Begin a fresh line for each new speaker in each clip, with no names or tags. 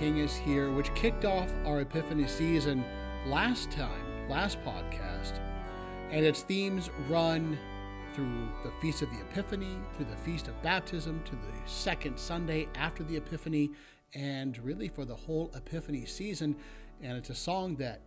King is here, which kicked off our Epiphany season last time, last podcast. And its themes run through the Feast of the Epiphany, through the Feast of Baptism, to the second Sunday after the Epiphany, and really for the whole Epiphany season. And it's a song that,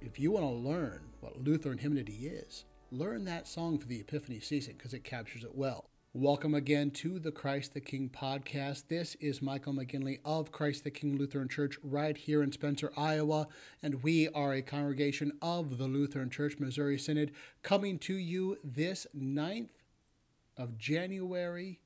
if you want to learn what Lutheran hymnody is, learn that song for the Epiphany season because it captures it well. Welcome again to the Christ the King podcast. This is Michael McGinley of Christ the King Lutheran Church right here in Spencer, Iowa, and we are a congregation of the Lutheran Church Missouri Synod coming to you this 9th of January,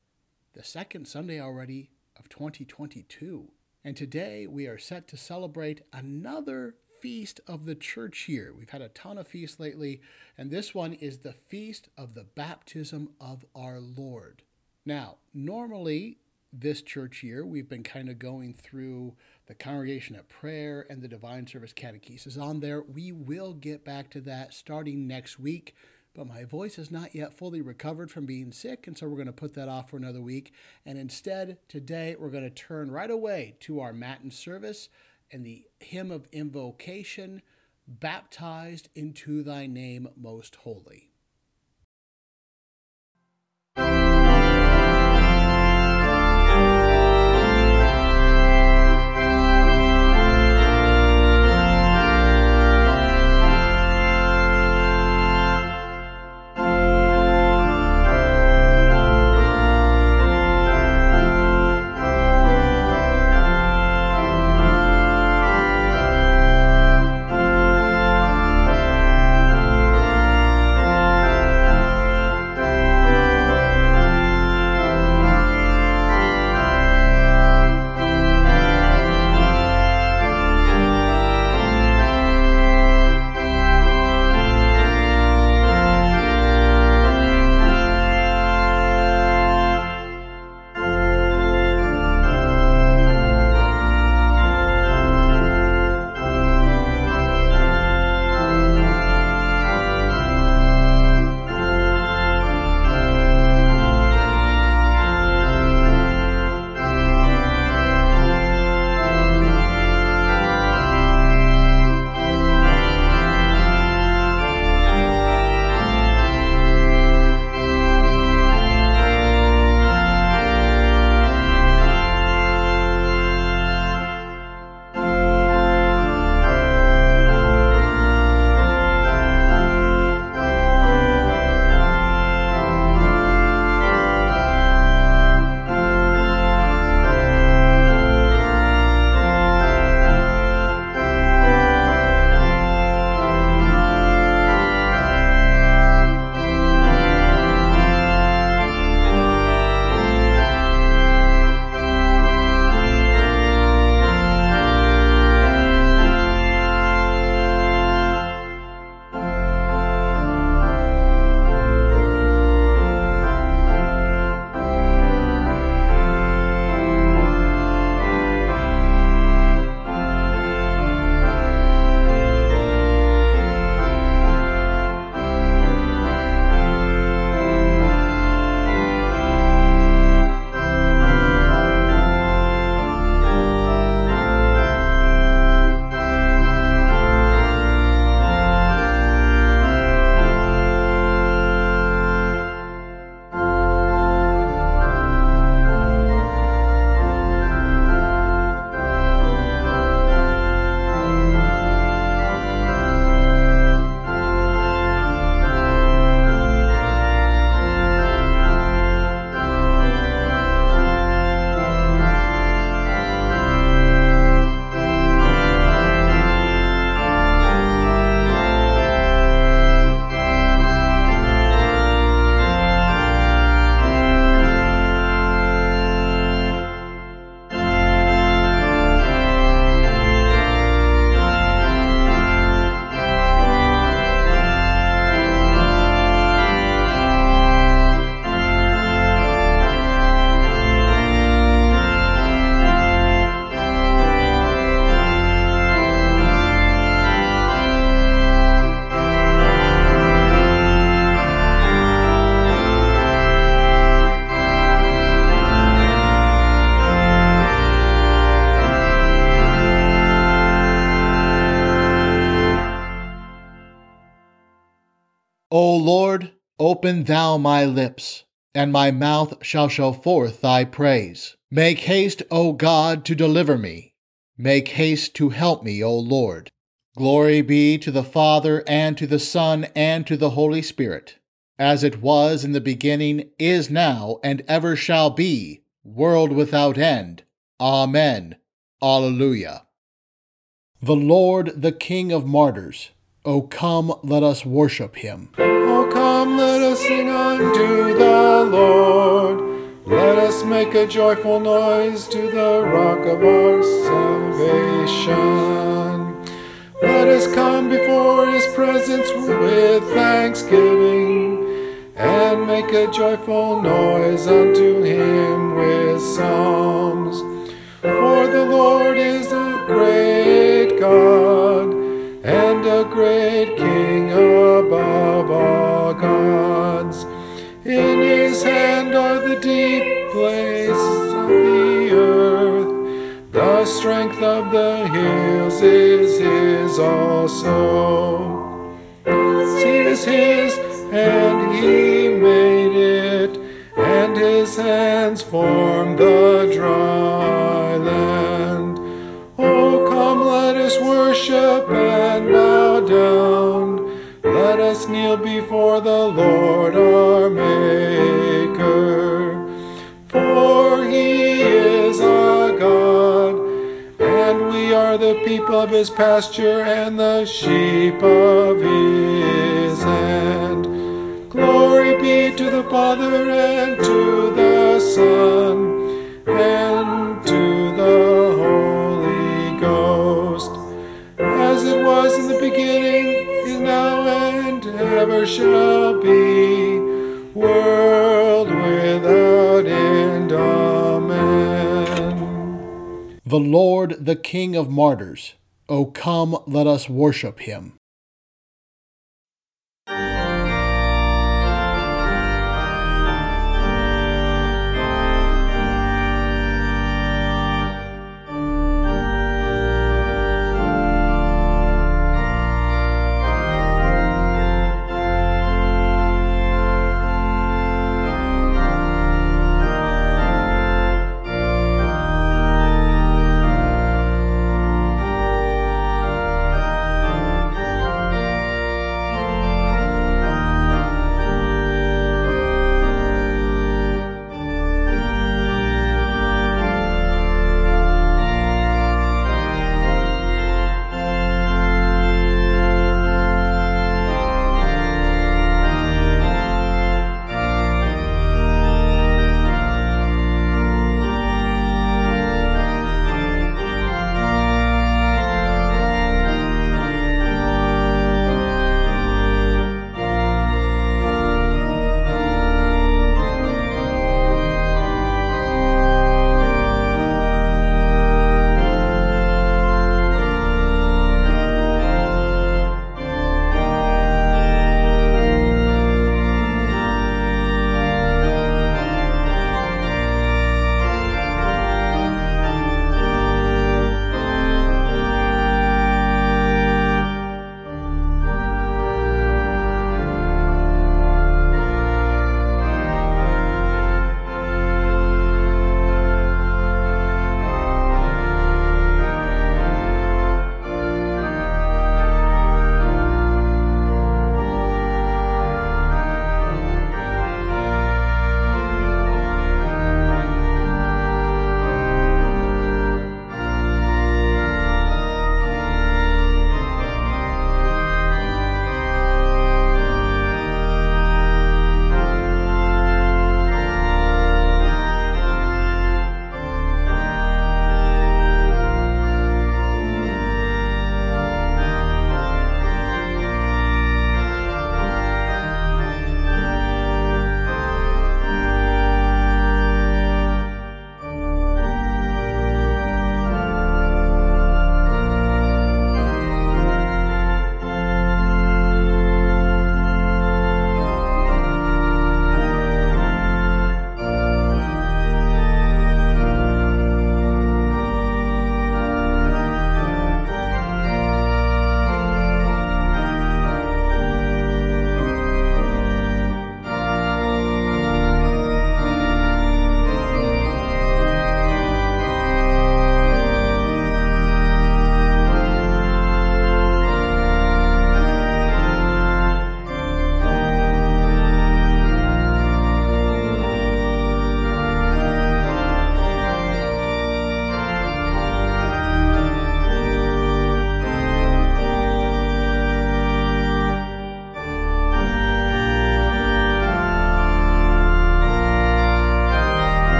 the second Sunday already of 2022. And today we are set to celebrate another feast of the church year. We've had a ton of feasts lately, and this one is the feast of the baptism of our Lord. Now, normally this church year, we've been kind of going through the congregation at prayer and the divine service catechesis on there. We will get back to that starting next week, but my voice is not yet fully recovered from being sick, and so we're going to put that off for another week. And instead, today, we're going to turn right away to our Matin service and the hymn of invocation, baptized into thy name most holy. Open thou my lips, and my mouth shall show forth thy praise. Make haste, O God, to deliver me. Make haste to help me, O Lord. Glory be to the Father, and to the Son, and to the Holy Spirit, as it was in the beginning, is now, and ever shall be, world without end. Amen. Alleluia. The Lord, the King of martyrs, O come, let us worship him.
O come, let us sing unto the Lord. Let us make a joyful noise to the rock of our salvation. Let us come before his presence with thanksgiving and make a joyful noise unto him hills is his also. Sea is his, and he made it, and his hands formed the dry land. Oh, come, let us worship and bow down. Let us kneel before the Lord our the people of his pasture and the sheep of his hand. Glory be to the Father and to the Son and to the Holy Ghost, as it was in the beginning, is now, and ever shall be, world
The Lord, the King of martyrs, O come, let us worship him.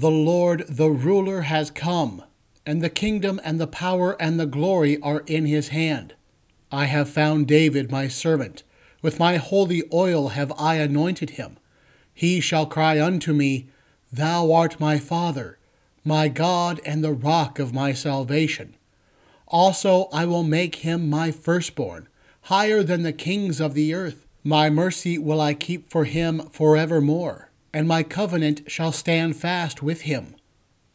The Lord, the ruler, has come, and the kingdom and the power and the glory are in his hand. I have found David my servant. With my holy oil have I anointed him. He shall cry unto me, Thou art my Father, my God, and the rock of my salvation. Also I will make him my firstborn, higher than the kings of the earth. My mercy will I keep for him forevermore and my covenant shall stand fast with him.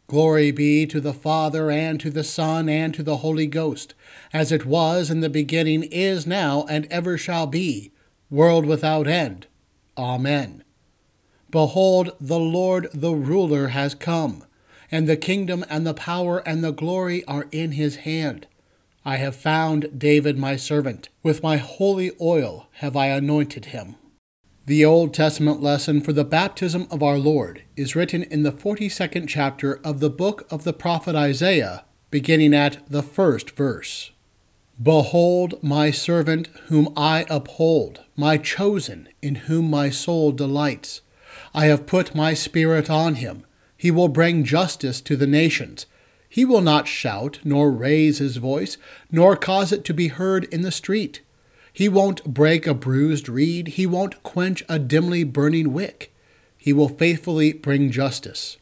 Glory be to the Father, and to the Son, and to the Holy Ghost, as it was in the beginning, is now, and ever shall be, world without end. Amen. Behold, the Lord the ruler has come, and the kingdom and the power and the glory are in his hand. I have found David my servant. With my holy oil have I anointed him. The Old Testament lesson for the baptism of our Lord is written in the 42nd chapter of the book of the prophet Isaiah, beginning at the first verse. Behold, my servant whom I uphold, my chosen, in whom my soul delights. I have put my spirit on him. He will bring justice to the nations. He will not shout, nor raise his voice, nor cause it to be heard in the street. He won't break a bruised reed. He won't quench a dimly burning wick. He will faithfully bring justice.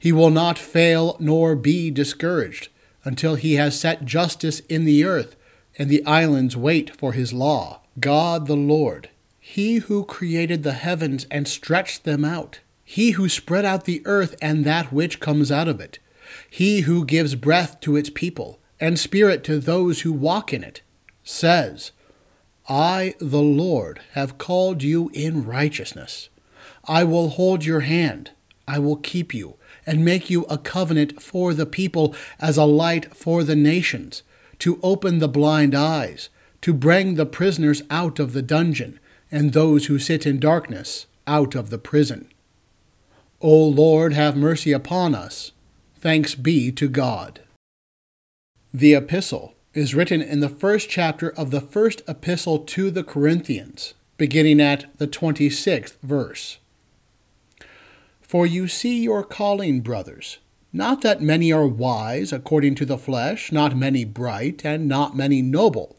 He will not fail nor be discouraged until he has set justice in the earth and the islands wait for his law. God the Lord, he who created the heavens and stretched them out, he who spread out the earth and that which comes out of it, he who gives breath to its people and spirit to those who walk in it, says, I, the Lord, have called you in righteousness. I will hold your hand. I will keep you and make you a covenant for the people as a light for the nations, to open the blind eyes, to bring the prisoners out of the dungeon, and those who sit in darkness out of the prison. O Lord, have mercy upon us. Thanks be to God. The Epistle is written in the first chapter of the first epistle to the Corinthians, beginning at the 26th verse. For you see your calling, brothers, not that many are wise according to the flesh, not many bright, and not many noble.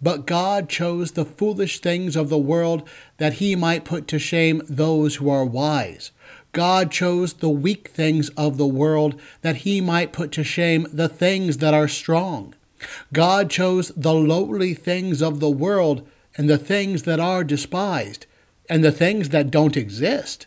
But God chose the foolish things of the world that he might put to shame those who are wise. God chose the weak things of the world that he might put to shame the things that are strong. God chose the lowly things of the world and the things that are despised and the things that don't exist,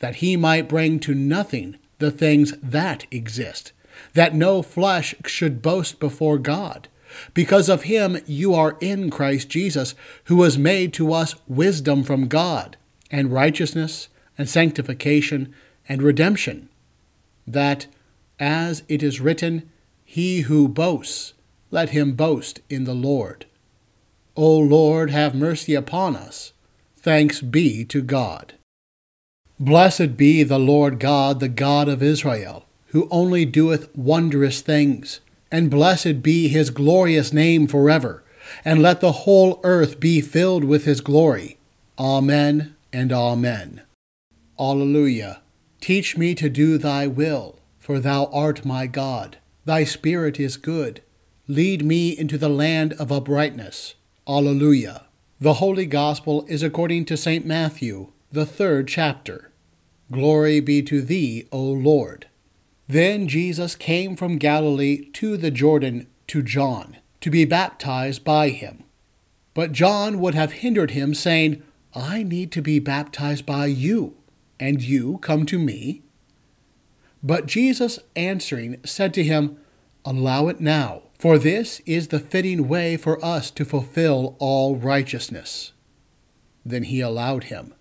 that he might bring to nothing the things that exist, that no flesh should boast before God. Because of him you are in Christ Jesus, who was made to us wisdom from God, and righteousness, and sanctification, and redemption. That, as it is written, he who boasts, let him boast in the Lord. O Lord, have mercy upon us. Thanks be to God. Blessed be the Lord God, the God of Israel, who only doeth wondrous things, and blessed be his glorious name forever, and let the whole earth be filled with his glory. Amen and Amen. Alleluia. Teach me to do thy will, for thou art my God. Thy spirit is good. Lead me into the land of uprightness. Alleluia. The Holy Gospel is according to St. Matthew, the third chapter. Glory be to thee, O Lord. Then Jesus came from Galilee to the Jordan to John, to be baptized by him. But John would have hindered him, saying, I need to be baptized by you, and you come to me? But Jesus answering said to him, Allow it now for this is the fitting way for us to fulfill all righteousness. Then he allowed him.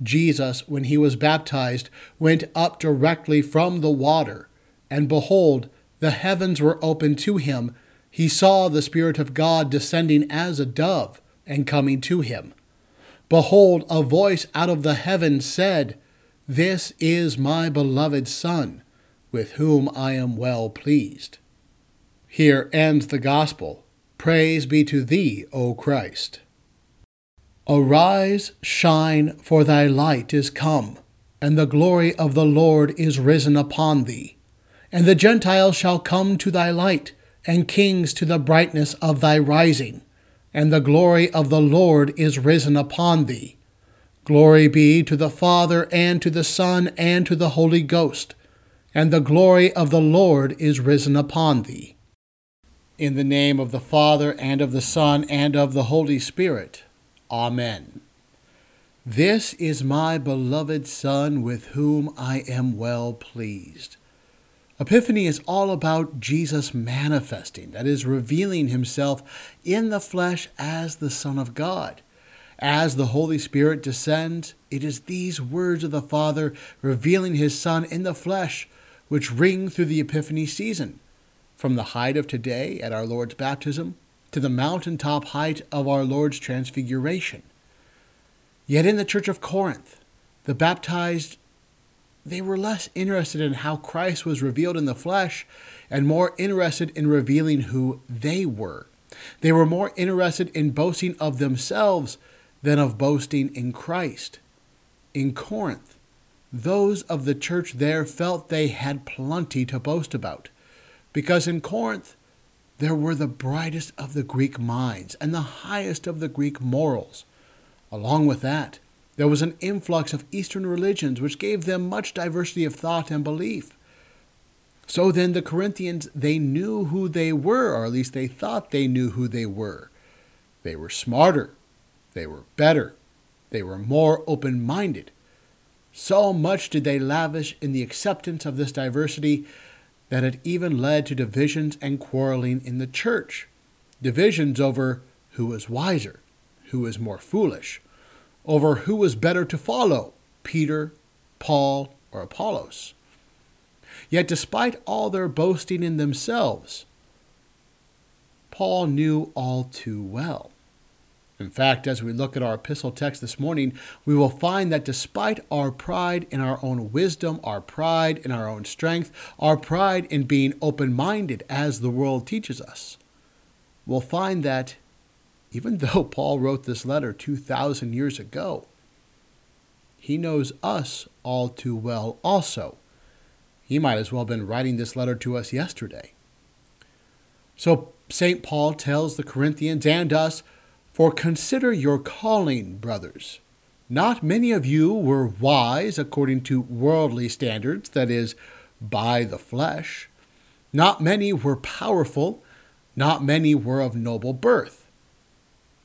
Jesus, when he was baptized, went up directly from the water, and behold, the heavens were opened to him. He saw the Spirit of God descending as a dove and coming to him. Behold, a voice out of the heavens said, This is my beloved Son, with whom I am well pleased. Here ends the Gospel. Praise be to thee, O Christ. Arise, shine, for thy light is come, and the glory of the Lord is risen upon thee. And the Gentiles shall come to thy light, and kings to the brightness of thy rising. And the glory of the Lord is risen upon thee. Glory be to the Father, and to the Son, and to the Holy Ghost. And the glory of the Lord is risen upon thee. In the name of the Father, and of the Son, and of the Holy Spirit. Amen. This is my beloved Son, with whom I am well pleased. Epiphany is all about Jesus manifesting, that is, revealing himself in the flesh as the Son of God. As the Holy Spirit descends, it is these words of the Father revealing his Son in the flesh which ring through the Epiphany season, from the height of today at our Lord's baptism to the mountaintop height of our Lord's transfiguration. Yet in the church of Corinth, the baptized they were less interested in how Christ was revealed in the flesh and more interested in revealing who they were. They were more interested in boasting of themselves than of boasting in Christ. In Corinth, those of the church there felt they had plenty to boast about, because in Corinth there were the brightest of the Greek minds and the highest of the Greek morals. Along with that, there was an influx of Eastern religions which gave them much diversity of thought and belief. So then, the Corinthians, they knew who they were, or at least they thought they knew who they were. They were smarter, they were better, they were more open minded. So much did they lavish in the acceptance of this diversity that it even led to divisions and quarreling in the church. Divisions over who was wiser, who was more foolish, over who was better to follow Peter, Paul, or Apollos. Yet, despite all their boasting in themselves, Paul knew all too well. In fact, as we look at our epistle text this morning, we will find that despite our pride in our own wisdom, our pride in our own strength, our pride in being open minded as the world teaches us, we'll find that even though Paul wrote this letter 2,000 years ago, he knows us all too well also. He might as well have been writing this letter to us yesterday. So St. Paul tells the Corinthians and us, For consider your calling, brothers. Not many of you were wise according to worldly standards, that is, by the flesh. Not many were powerful. Not many were of noble birth.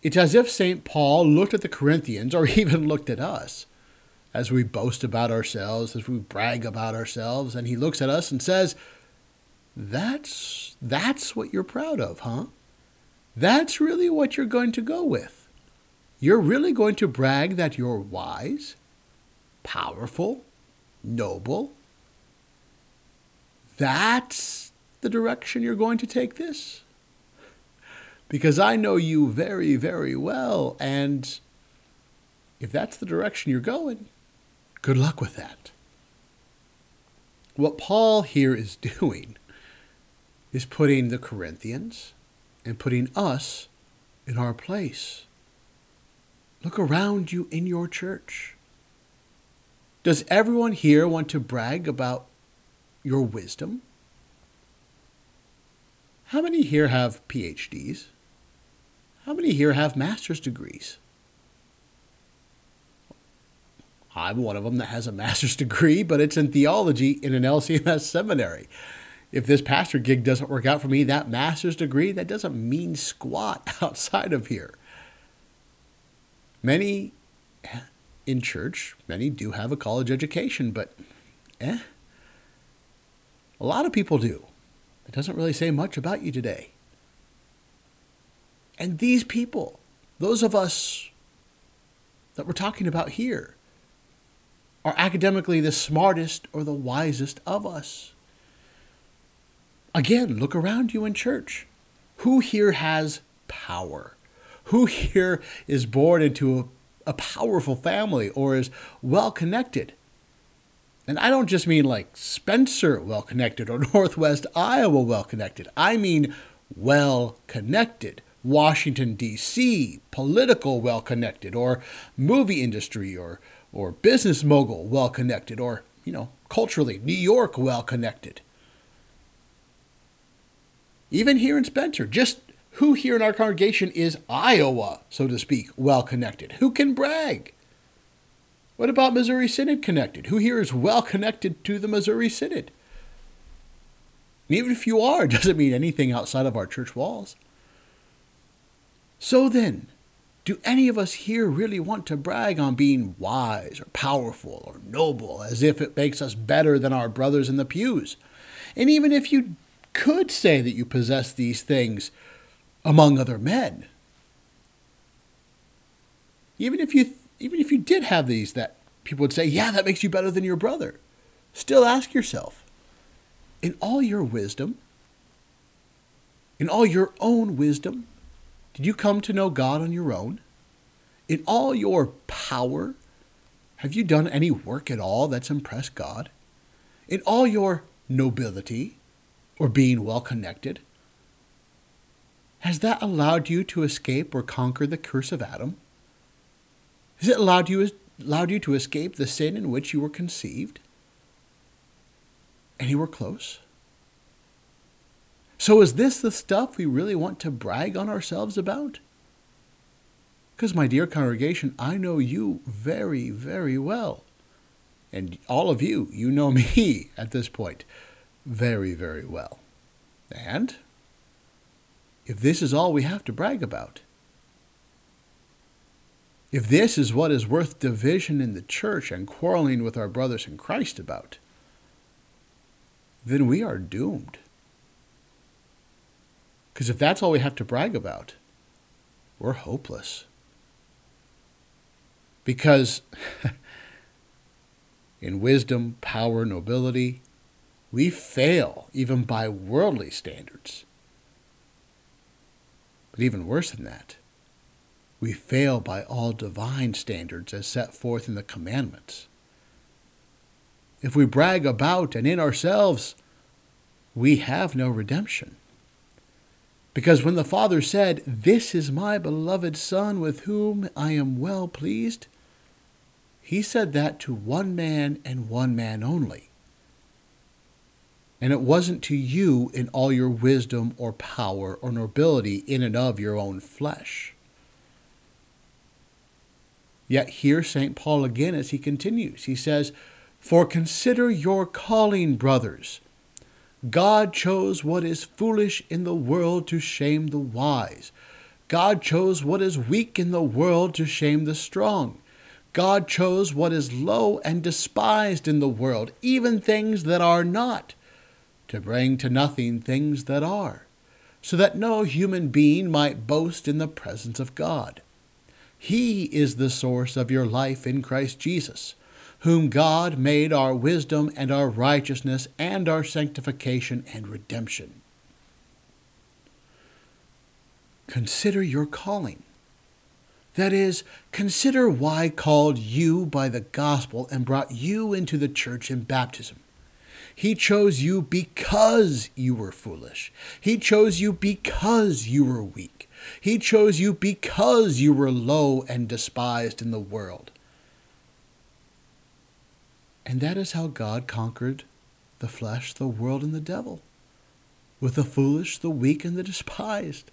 It's as if St. Paul looked at the Corinthians, or even looked at us, as we boast about ourselves, as we brag about ourselves, and he looks at us and says, That's, that's what you're proud of, huh? That's really what you're going to go with. You're really going to brag that you're wise, powerful, noble. That's the direction you're going to take this? because I know you very, very well. And if that's the direction you're going, good luck with that. What Paul here is doing is putting the Corinthians and putting us in our place. Look around you in your church. Does everyone here want to brag about your wisdom? How many here have PhDs? How many here have master's degrees? I'm one of them that has a master's degree, but it's in theology in an LCMS seminary. If this pastor gig doesn't work out for me, that master's degree, that doesn't mean squat outside of here. Many in church, many do have a college education, but eh. A lot of people do. It doesn't really say much about you today. And these people, those of us that we're talking about here, are academically the smartest or the wisest of us. Again, look around you in church. Who here has power? Who here is born into a, a powerful family or is well connected? And I don't just mean like Spencer well connected or Northwest Iowa well connected. I mean well connected. Washington, D.C., political well connected, or movie industry, or or business mogul well connected, or, you know, culturally, New York well connected. Even here in Spencer, just who here in our congregation is Iowa, so to speak, well connected? Who can brag? What about Missouri Synod connected? Who here is well connected to the Missouri Synod? And even if you are, it doesn't mean anything outside of our church walls. So then, do any of us here really want to brag on being wise or powerful or noble as if it makes us better than our brothers in the pews? And even if you could say that you possess these things among other men, even if you even if you did have these that people would say, "Yeah, that makes you better than your brother." Still ask yourself, in all your wisdom, in all your own wisdom, did you come to know God on your own? In all your power, have you done any work at all that's impressed God? In all your nobility or being well connected, has that allowed you to escape or conquer the curse of Adam? Has it allowed you, allowed you to escape the sin in which you were conceived? Were close? So, is this the stuff we really want to brag on ourselves about? Because, my dear congregation, I know you very, very well. And all of you, you know me at this point very, very well. And if this is all we have to brag about, if this is what is worth division in the church and quarreling with our brothers in Christ about, then we are doomed. Because if that's all we have to brag about, we're hopeless. Because in wisdom, power, nobility, we fail even by worldly standards. But even worse than that, we fail by all divine standards as set forth in the commandments. If we brag about and in ourselves, we have no redemption. Because when the Father said, This is my beloved Son with whom I am well pleased, he said that to one man and one man only. And it wasn't to you in all your wisdom or power or nobility in and of your own flesh. Yet here St. Paul again as he continues, he says, For consider your calling, brothers. God chose what is foolish in the world to shame the wise. God chose what is weak in the world to shame the strong. God chose what is low and despised in the world, even things that are not, to bring to nothing things that are, so that no human being might boast in the presence of God. He is the source of your life in Christ Jesus whom God made our wisdom and our righteousness and our sanctification and redemption. Consider your calling. That is, consider why called you by the gospel and brought you into the church in baptism. He chose you because you were foolish. He chose you because you were weak. He chose you because you were low and despised in the world. And that is how God conquered the flesh, the world, and the devil with the foolish, the weak, and the despised.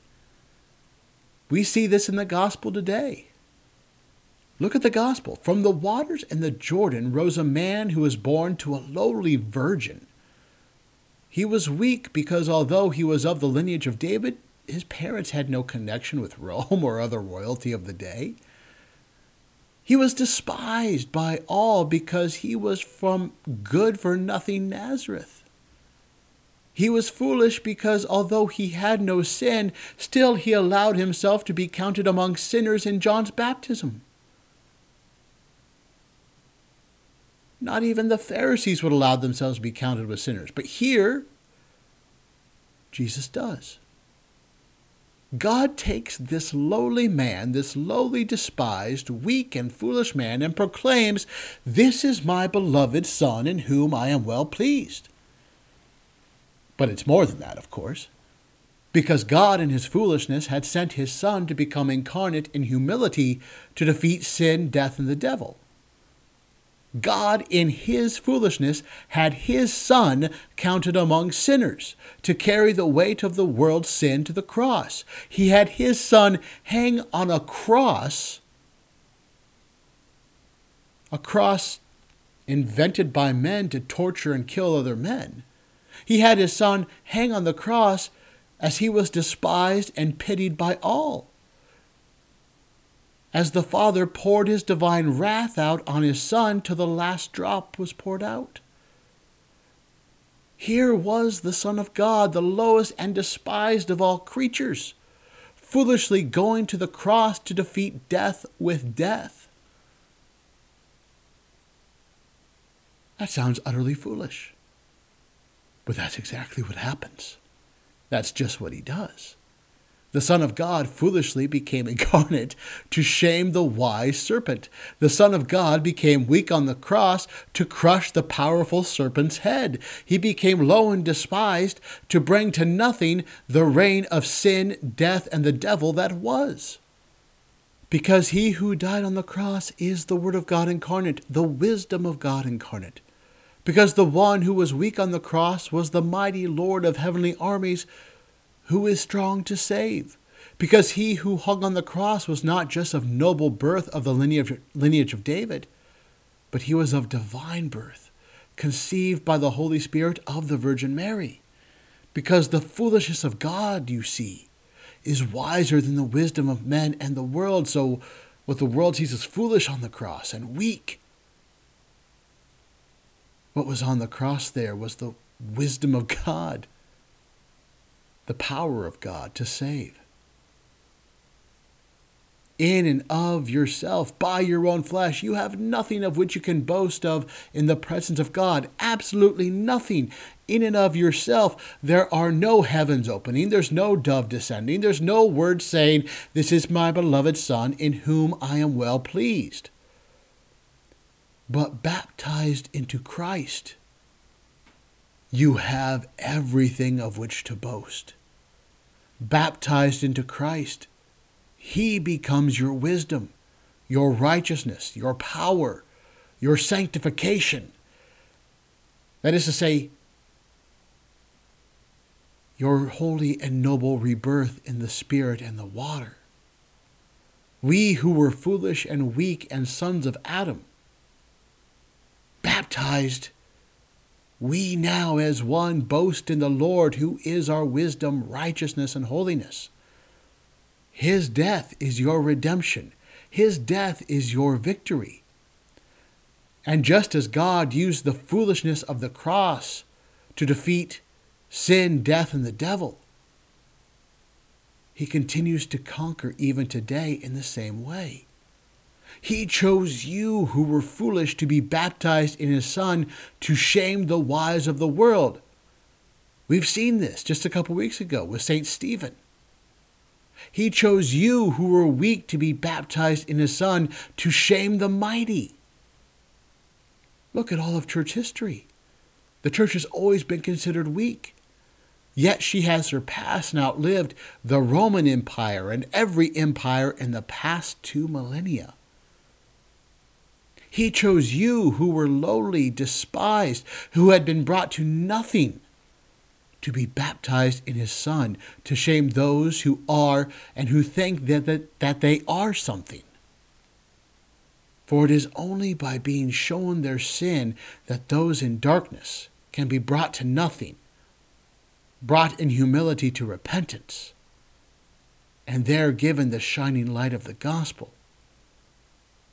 We see this in the gospel today. Look at the gospel. From the waters and the Jordan rose a man who was born to a lowly virgin. He was weak because although he was of the lineage of David, his parents had no connection with Rome or other royalty of the day. He was despised by all because he was from good for nothing Nazareth. He was foolish because although he had no sin, still he allowed himself to be counted among sinners in John's baptism. Not even the Pharisees would allow themselves to be counted with sinners. But here, Jesus does. God takes this lowly man, this lowly, despised, weak, and foolish man, and proclaims, This is my beloved Son in whom I am well pleased. But it's more than that, of course. Because God, in his foolishness, had sent his Son to become incarnate in humility to defeat sin, death, and the devil. God, in his foolishness, had his Son counted among sinners to carry the weight of the world's sin to the cross. He had his Son hang on a cross, a cross invented by men to torture and kill other men. He had his Son hang on the cross as he was despised and pitied by all as the Father poured his divine wrath out on his Son till the last drop was poured out. Here was the Son of God, the lowest and despised of all creatures, foolishly going to the cross to defeat death with death. That sounds utterly foolish. But that's exactly what happens. That's just what he does the Son of God foolishly became incarnate to shame the wise serpent. The Son of God became weak on the cross to crush the powerful serpent's head. He became low and despised to bring to nothing the reign of sin, death, and the devil that was. Because he who died on the cross is the Word of God incarnate, the wisdom of God incarnate. Because the one who was weak on the cross was the mighty Lord of heavenly armies who is strong to save. Because he who hung on the cross was not just of noble birth of the lineage, lineage of David, but he was of divine birth, conceived by the Holy Spirit of the Virgin Mary. Because the foolishness of God, you see, is wiser than the wisdom of men and the world. So, what the world sees as foolish on the cross and weak, what was on the cross there was the wisdom of God the power of God to save. In and of yourself, by your own flesh, you have nothing of which you can boast of in the presence of God. Absolutely nothing. In and of yourself, there are no heavens opening, there's no dove descending, there's no word saying, This is my beloved Son, in whom I am well pleased. But baptized into Christ, you have everything of which to boast baptized into Christ, He becomes your wisdom, your righteousness, your power, your sanctification. That is to say, your holy and noble rebirth in the Spirit and the water. We who were foolish and weak and sons of Adam, baptized we now, as one, boast in the Lord, who is our wisdom, righteousness, and holiness. His death is your redemption, His death is your victory. And just as God used the foolishness of the cross to defeat sin, death, and the devil, He continues to conquer even today in the same way. He chose you who were foolish to be baptized in his Son to shame the wise of the world. We've seen this just a couple weeks ago with St. Stephen. He chose you who were weak to be baptized in his Son to shame the mighty. Look at all of church history. The church has always been considered weak. Yet she has surpassed and outlived the Roman Empire and every empire in the past two millennia. He chose you who were lowly, despised, who had been brought to nothing, to be baptized in his Son, to shame those who are and who think that, that, that they are something. For it is only by being shown their sin that those in darkness can be brought to nothing, brought in humility to repentance, and there given the shining light of the gospel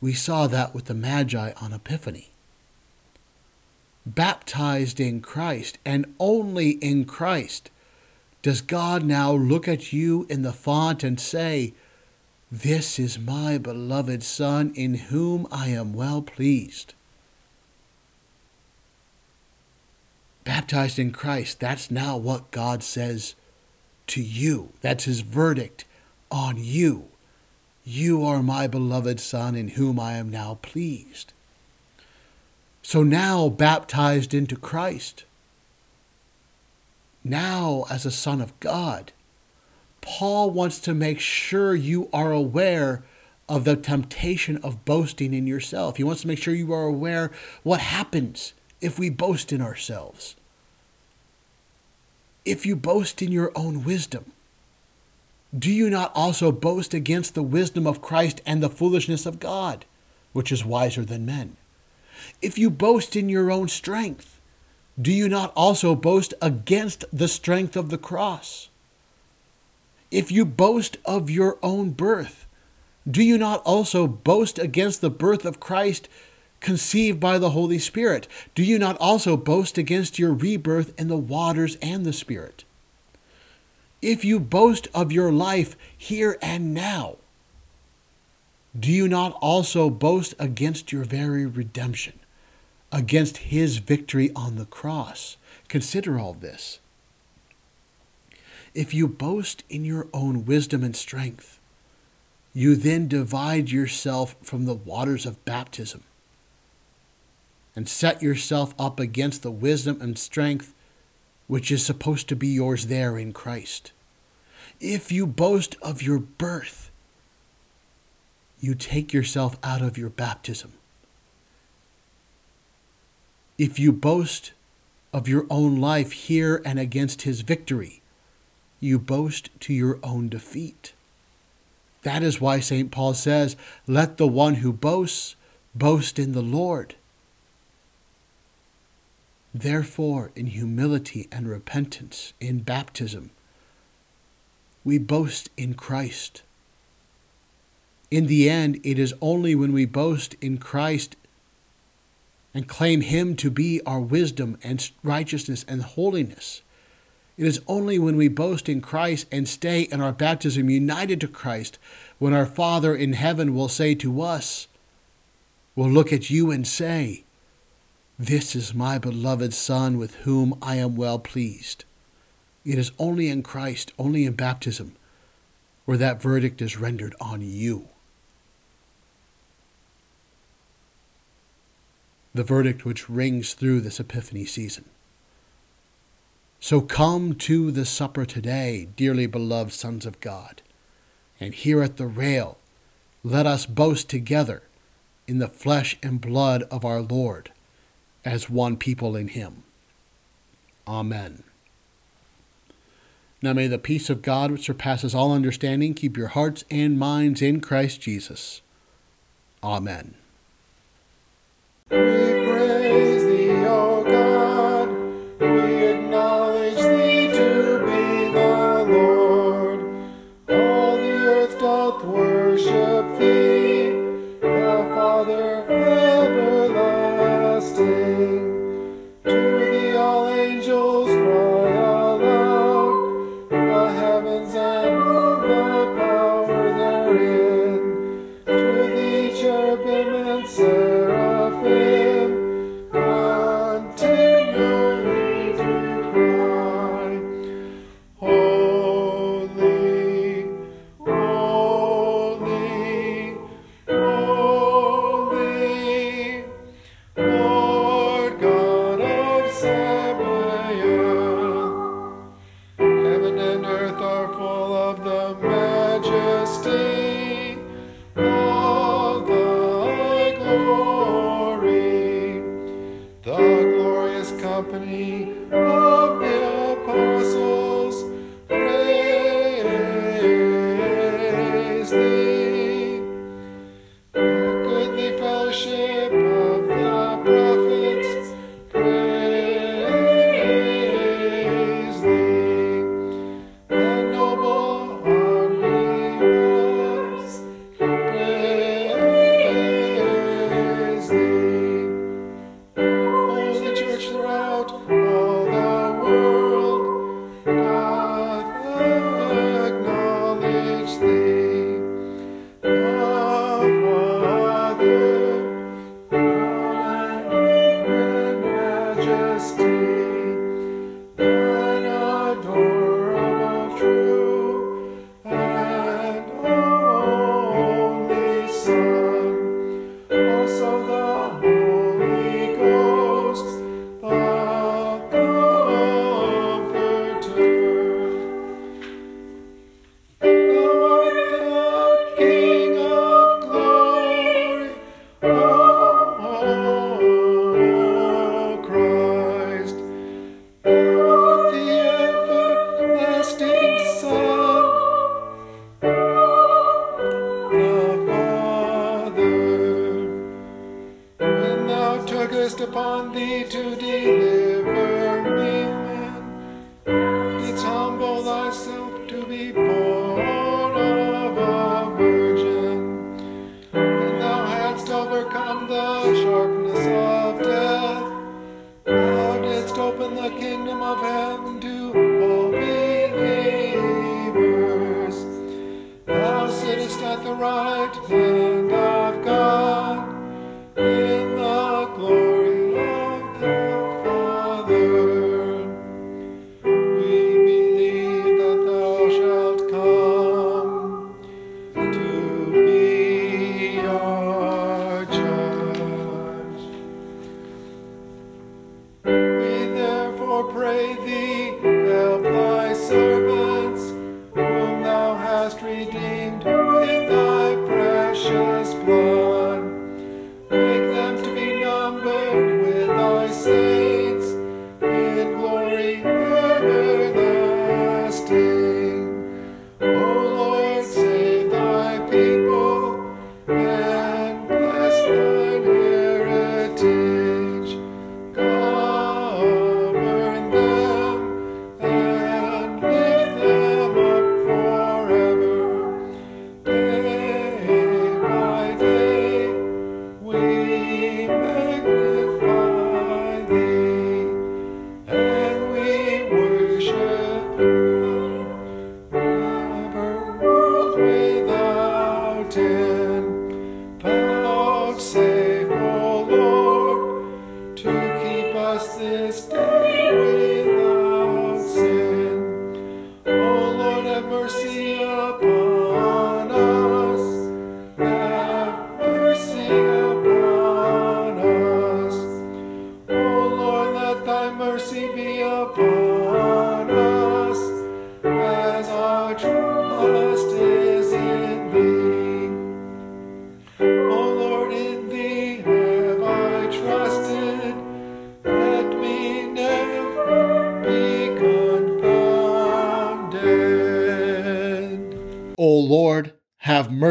we saw that with the Magi on Epiphany. Baptized in Christ and only in Christ, does God now look at you in the font and say, This is my beloved Son, in whom I am well pleased? Baptized in Christ, that's now what God says to you. That's his verdict on you. You are my beloved Son, in whom I am now pleased. So now, baptized into Christ, now as a Son of God, Paul wants to make sure you are aware of the temptation of boasting in yourself. He wants to make sure you are aware what happens if we boast in ourselves. If you boast in your own wisdom, do you not also boast against the wisdom of Christ and the foolishness of God, which is wiser than men? If you boast in your own strength, do you not also boast against the strength of the cross? If you boast of your own birth, do you not also boast against the birth of Christ conceived by the Holy Spirit? Do you not also boast against your rebirth in the waters and the Spirit? If you boast of your life here and now, do you not also boast against your very redemption, against his victory on the cross? Consider all this. If you boast in your own wisdom and strength, you then divide yourself from the waters of baptism and set yourself up against the wisdom and strength which is supposed to be yours there in Christ. If you boast of your birth, you take yourself out of your baptism. If you boast of your own life here and against his victory, you boast to your own defeat. That is why St. Paul says, Let the one who boasts boast in the Lord. Therefore, in humility and repentance, in baptism, we boast in Christ. In the end, it is only when we boast in Christ and claim Him to be our wisdom and righteousness and holiness. It is only when we boast in Christ and stay in our baptism united to Christ when our Father in heaven will say to us, will look at you and say, This is my beloved Son with whom I am well pleased. It is only in Christ, only in baptism, where that verdict is rendered on you. The verdict which rings through this Epiphany season. So come to the supper today, dearly beloved sons of God, and here at the rail let us boast together in the flesh and blood of our Lord as one people in Him. Amen. Now may the peace of God, which surpasses all understanding, keep your hearts and minds in Christ Jesus. Amen.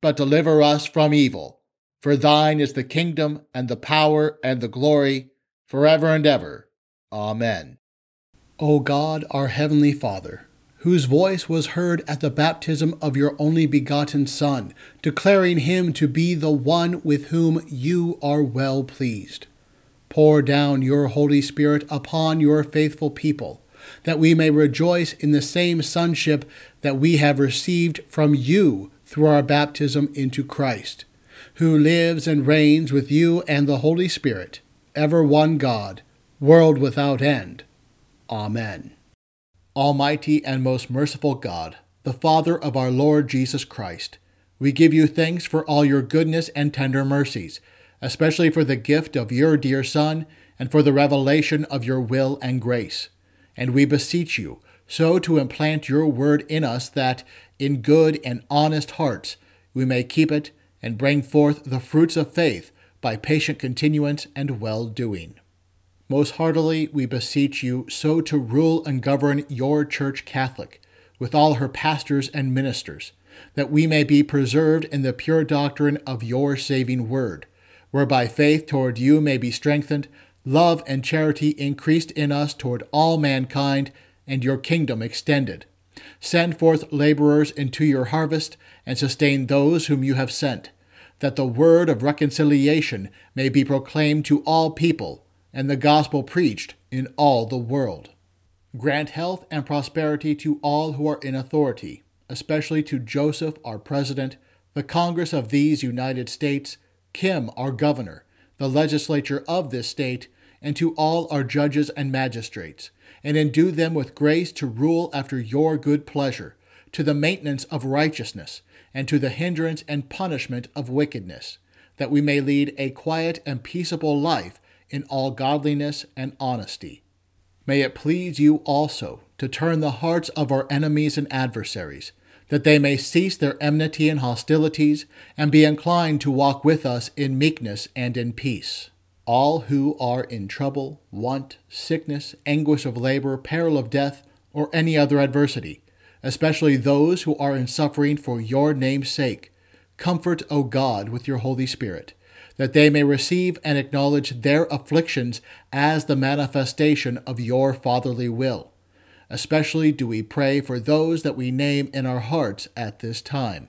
but deliver us from evil. For thine is the kingdom, and the power, and the glory, forever and ever. Amen. O God, our heavenly Father, whose voice was heard at the baptism of your only begotten Son, declaring him to be the one with whom you are well pleased. Pour down your Holy Spirit upon your faithful people, that we may rejoice in the same sonship that we have received from you through our baptism into Christ, who lives and reigns with you and the Holy Spirit, ever one God, world without end. Amen. Almighty and most merciful God, the Father of our Lord Jesus Christ, we give you thanks for all your goodness and tender mercies, especially for the gift of your dear Son and for the revelation of your will and grace. And we beseech you so to implant your word in us that, in good and honest hearts, we may keep it and bring forth the fruits of faith by patient continuance and well doing. Most heartily we beseech you so to rule and govern your Church Catholic, with all her pastors and ministers, that we may be preserved in the pure doctrine of your saving word, whereby faith toward you may be strengthened, love and charity increased in us toward all mankind, and your kingdom extended. Send forth laborers into your harvest, and sustain those whom you have sent, that the word of reconciliation may be proclaimed to all people, and the gospel preached in all the world. Grant health and prosperity to all who are in authority, especially to Joseph, our President, the Congress of these United States, Kim, our Governor, the legislature of this state, and to all our judges and magistrates, and endue them with grace to rule after your good pleasure, to the maintenance of righteousness, and to the hindrance and punishment of wickedness, that we may lead a quiet and peaceable life in all godliness and honesty. May it please you also to turn the hearts of our enemies and adversaries, that they may cease their enmity and hostilities, and be inclined to walk with us in meekness and in peace. All who are in trouble, want, sickness, anguish of labor, peril of death, or any other adversity, especially those who are in suffering for your name's sake, comfort, O God, with your Holy Spirit that they may receive and acknowledge their afflictions as the manifestation of your fatherly will. Especially do we pray for those that we name in our hearts at this time.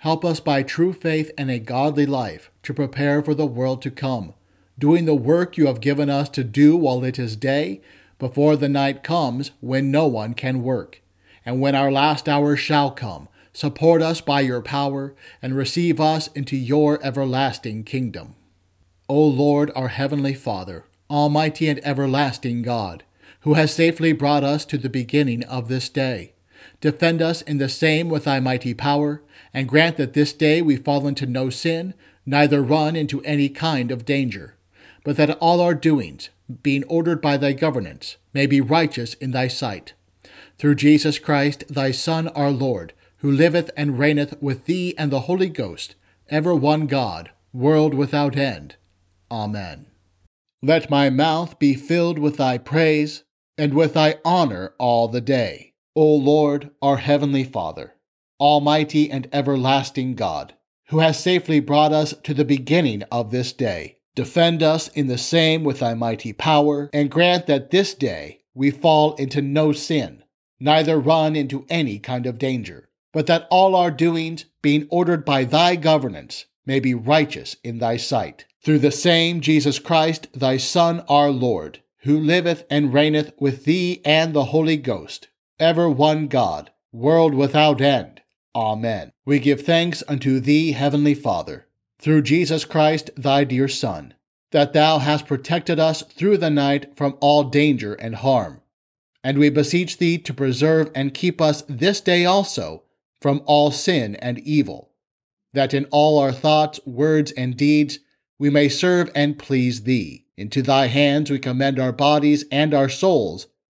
help us by true faith and a godly life to prepare for the world to come, doing the work you have given us to do while it is day, before the night comes when no one can work and when our last hour shall come, support us by your power, and receive us into your everlasting kingdom. O Lord, our heavenly Father, almighty and everlasting God, who has safely brought us to the beginning of this day, defend us in the same with thy mighty power, and grant that this day we fall into no sin, neither run into any kind of danger, but that all our doings, being ordered by thy governance, may be righteous in thy sight through Jesus Christ, thy Son, our Lord, who liveth and reigneth with thee and the Holy Ghost, ever one God, world without end. Amen. Let my mouth be filled with thy praise, and with thy honor all the day. O Lord, our heavenly Father, almighty and everlasting God, who has safely brought us to the beginning of this day, defend us in the same with thy mighty power, and grant that this day we fall into no sin neither run into any kind of danger, but that all our doings, being ordered by thy governance, may be righteous in thy sight. Through the same Jesus Christ, thy Son, our Lord, who liveth and reigneth with thee and the Holy Ghost, ever one God, world without end. Amen. We give thanks unto thee, Heavenly Father, through Jesus Christ, thy dear Son, that thou hast protected us through the night from all danger and harm and we beseech thee to preserve and keep us this day also from all sin and evil, that in all our thoughts, words, and deeds we may serve and please thee. Into thy hands we commend our bodies and our souls,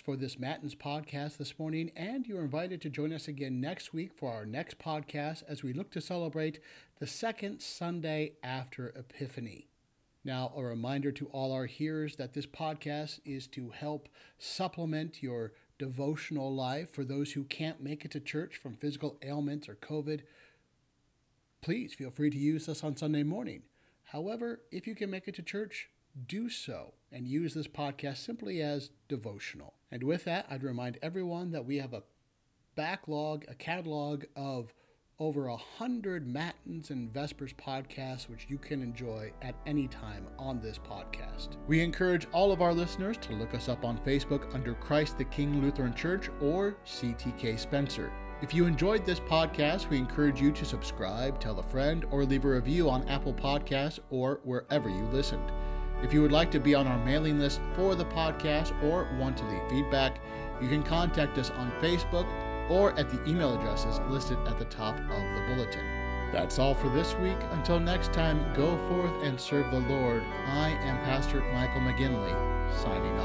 For this Matins podcast this morning, and you're invited to join us again next week for our next podcast as we look to celebrate the second Sunday after Epiphany. Now, a reminder to all our hearers that this podcast is to help supplement your devotional life for those who can't make it to church from physical ailments or COVID. Please feel free to use us on Sunday morning. However, if you can make it to church, do so and use this podcast simply as devotional. And with that, I'd remind everyone that we have a backlog, a catalog of over a hundred Matins and Vespers podcasts, which you can enjoy at any time on this podcast. We encourage all of our listeners to look us up on Facebook under Christ the King Lutheran Church or CTK Spencer. If you enjoyed this podcast, we encourage you to subscribe, tell a friend, or leave a review on Apple Podcasts or wherever you listened. If you would like to be on our mailing list for the podcast or want to leave feedback, you can contact us on Facebook or at the email addresses listed at the top of the bulletin. That's all for this week. Until next time, go forth and serve the Lord. I am Pastor Michael McGinley, signing